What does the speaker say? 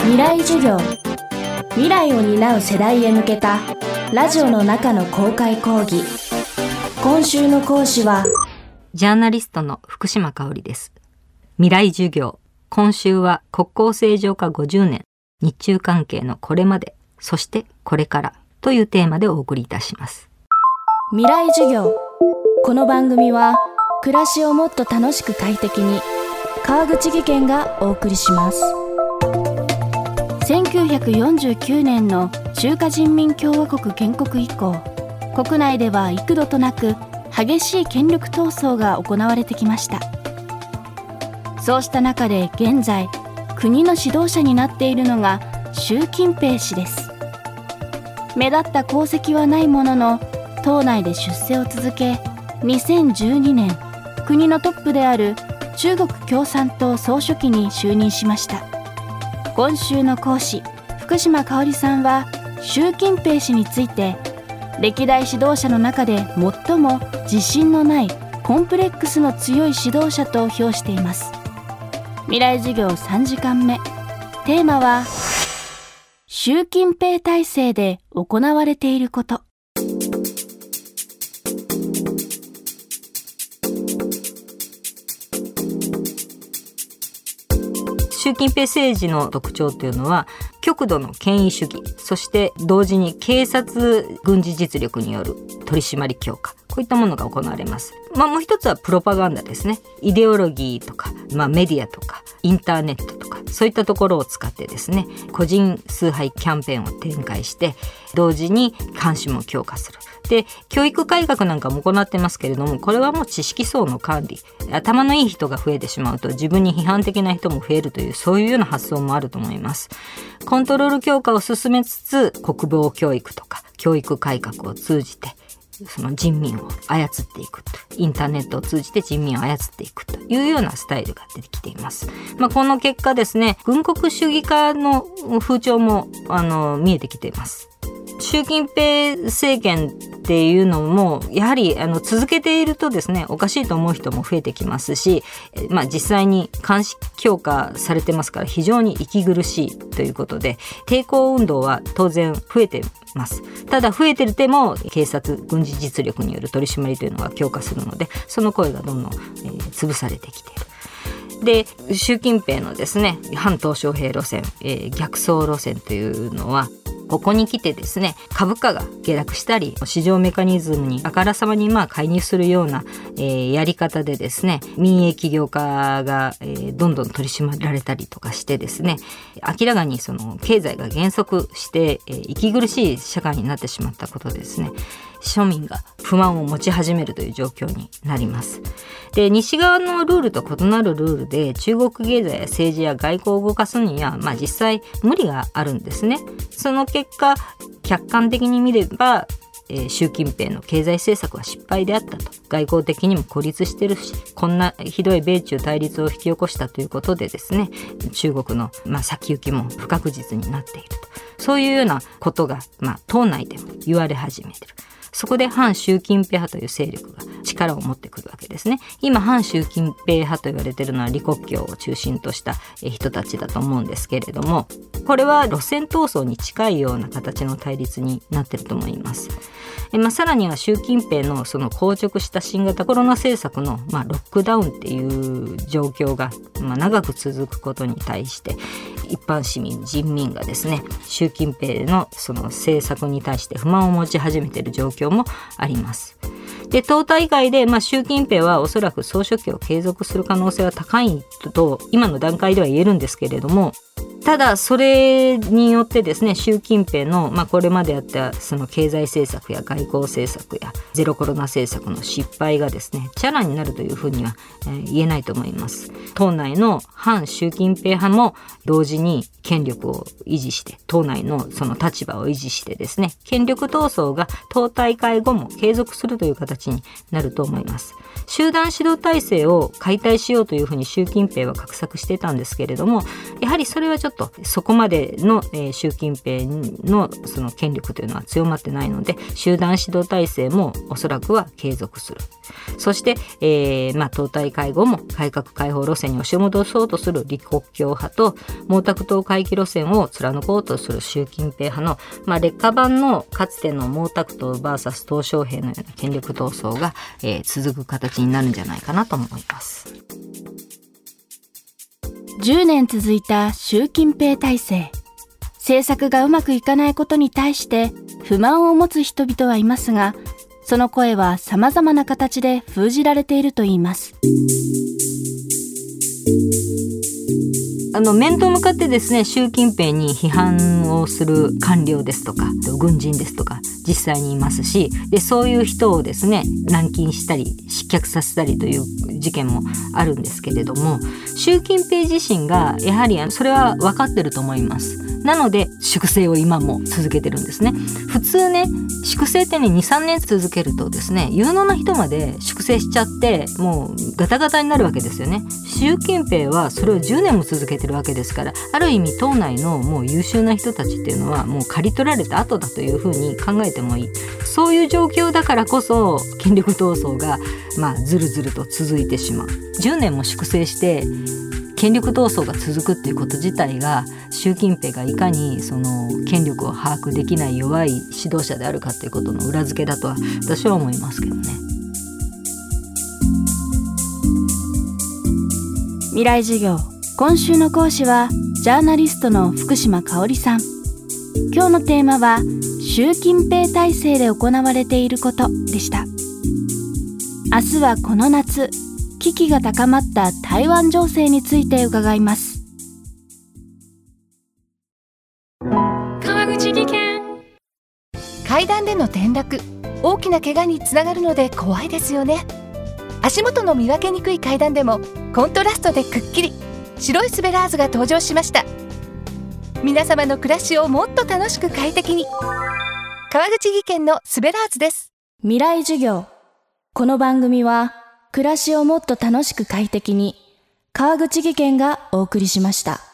未来授業。未来を担う世代へ向けたラジオの中の公開講義。今週の講師はジャーナリストの福島香織です。未来授業。今週は国交正常化50年。日中関係のこれまで。そしてこれから。というテーマでお送りいたします。未来授業。この番組は暮らしをもっと楽しく快適に川口義賢がお送りします1949年の中華人民共和国建国以降国内では幾度となく激しい権力闘争が行われてきました。そうした中で現在国の指導者になっているのが習近平氏です。目立った功績はないものの党内で出世を続け2012年国のトップである中国共産党総書記に就任しました。今週の講師福島香織さんは習近平氏について歴代指導者の中で最も自信のないコンプレックスの強い指導者と評しています。未来授業3時間目。テーマは習近平体制で行われていること。習近平政治の特徴というのは極度の権威主義そして同時に警察軍事実力による取り締まり強化。こういったものが行われます。まあ、もう一つはプロパガンダですね。イデオロギーとか、まあ、メディアとか、インターネットとか、そういったところを使ってですね、個人崇拝キャンペーンを展開して、同時に監視も強化する。で教育改革なんかも行ってますけれどもこれはもう知識層の管理頭のいい人が増えてしまうと自分に批判的な人も増えるというそういうような発想もあると思いますコントロール強化を進めつつ国防教育とか教育改革を通じてその人民を操っていくとインターネットを通じて人民を操っていくというようなスタイルが出てきています。まあ、この結果ですね軍国主義化の風潮もあの見えてきています。習近平政権っていうのもやはりあの続けているとですねおかしいと思う人も増えてきますし、まあ、実際に監視強化されてますから非常に息苦しいということで抵抗運動は当然増えてますただ増えてるても警察軍事実力による取り締まりというのが強化するのでその声がどんどん、えー、潰されてきている。で習近平のですね反鄧小平路線、えー、逆走路線というのはここに来てですね株価が下落したり市場メカニズムにあからさまにまあ介入するような、えー、やり方でですね民営企業家が、えー、どんどん取り締まられたりとかしてですね明らかにその経済が減速して、えー、息苦しい社会になってしまったことですね。庶民が不満を持ち始めるという状況になります。で西側のルールと異なるルールで中国経済や政治や外交を動かすには、まあ、実際無理があるんですね。その結果客観的に見ればえー、習近平の経済政策は失敗であったと外交的にも孤立してるしこんなひどい米中対立を引き起こしたということでですね中国の、まあ、先行きも不確実になっているとそういうようなことが、まあ、党内でも言われ始めてる。そこで反習近平派という勢力が力を持ってくるわけですね。今反習近平派と言われているのは李克強を中心とした人たちだと思うんですけれどもこれは路線闘争に近いような形の対立になってると思います。えまあ、さらには習近平のその硬直した新型コロナ政策の、まあ、ロックダウンっていう状況が、まあ、長く続くことに対して一般市民人民がですね習近平のその政策に対して不満を持ち始めている状況もあります。で党大会で、まあ、習近平はおそらく総書記を継続する可能性は高いと今の段階では言えるんですけれどもただそれによってですね習近平の、まあ、これまでやったその経済政策や外交政策やゼロコロナ政策の失敗がですねチャラになるというふうには、えー、言えないと思います。党内の反習近平派も同時に権力を維持して党内のその立場を維持してですね権力闘争が党大会後も継続するという形になると思います。集団指導体制を解体しようというふうに習近平は画策してたんですけれどもやはりそれはちょっととそこまでの、えー、習近平のその権力というのは強まってないので集団指導体制もおそらくは継続するそして、えーまあ、党大会後も改革開放路線に押し戻そうとする李克強派と毛沢東回帰路線を貫こうとする習近平派の、まあ、劣化版のかつての毛沢東 VS 鄧小平のような権力闘争が、えー、続く形になるんじゃないかなと思います。10年続いた習近平体制。政策がうまくいかないことに対して不満を持つ人々はいますが、その声は様々な形で封じられているといいます。あの面と向かってですね習近平に批判をする官僚ですとか軍人ですとか実際にいますしでそういう人をですね軟禁したり失脚させたりという事件もあるんですけれども習近平自身がやはりそれは分かってると思います。なので粛清を今も続けてるんですね。普通ね粛清ってね23年続けるとですね有能な人まで粛清しちゃってもうガタガタになるわけですよね。習近平はそれを10年も続けてるわけですからある意味党内のもう優秀な人たちっていうのはもう刈り取られた後だというふうに考えてもいい。そういう状況だからこそ権力闘争がまあずるずると続いてしまう。10年も粛清して権力闘争が続くっていうこと自体が習近平がいかにその権力を把握できない弱い指導者であるかっていうことの裏付けだとは私は思いますけどね。未来授業今週の講師はジャーナリストの福島香織さん。今日のテーマは習近平体制で行われていることでした。明日はこの夏。危機が高まった台湾情勢について伺います。川口技研。階段での転落。大きな怪我につながるので怖いですよね。足元の見分けにくい階段でもコントラストでくっきり。白いスベラーズが登場しました。皆様の暮らしをもっと楽しく快適に。川口技研のスベラーズです。未来授業。この番組は暮らしをもっと楽しく快適に川口技研がお送りしました。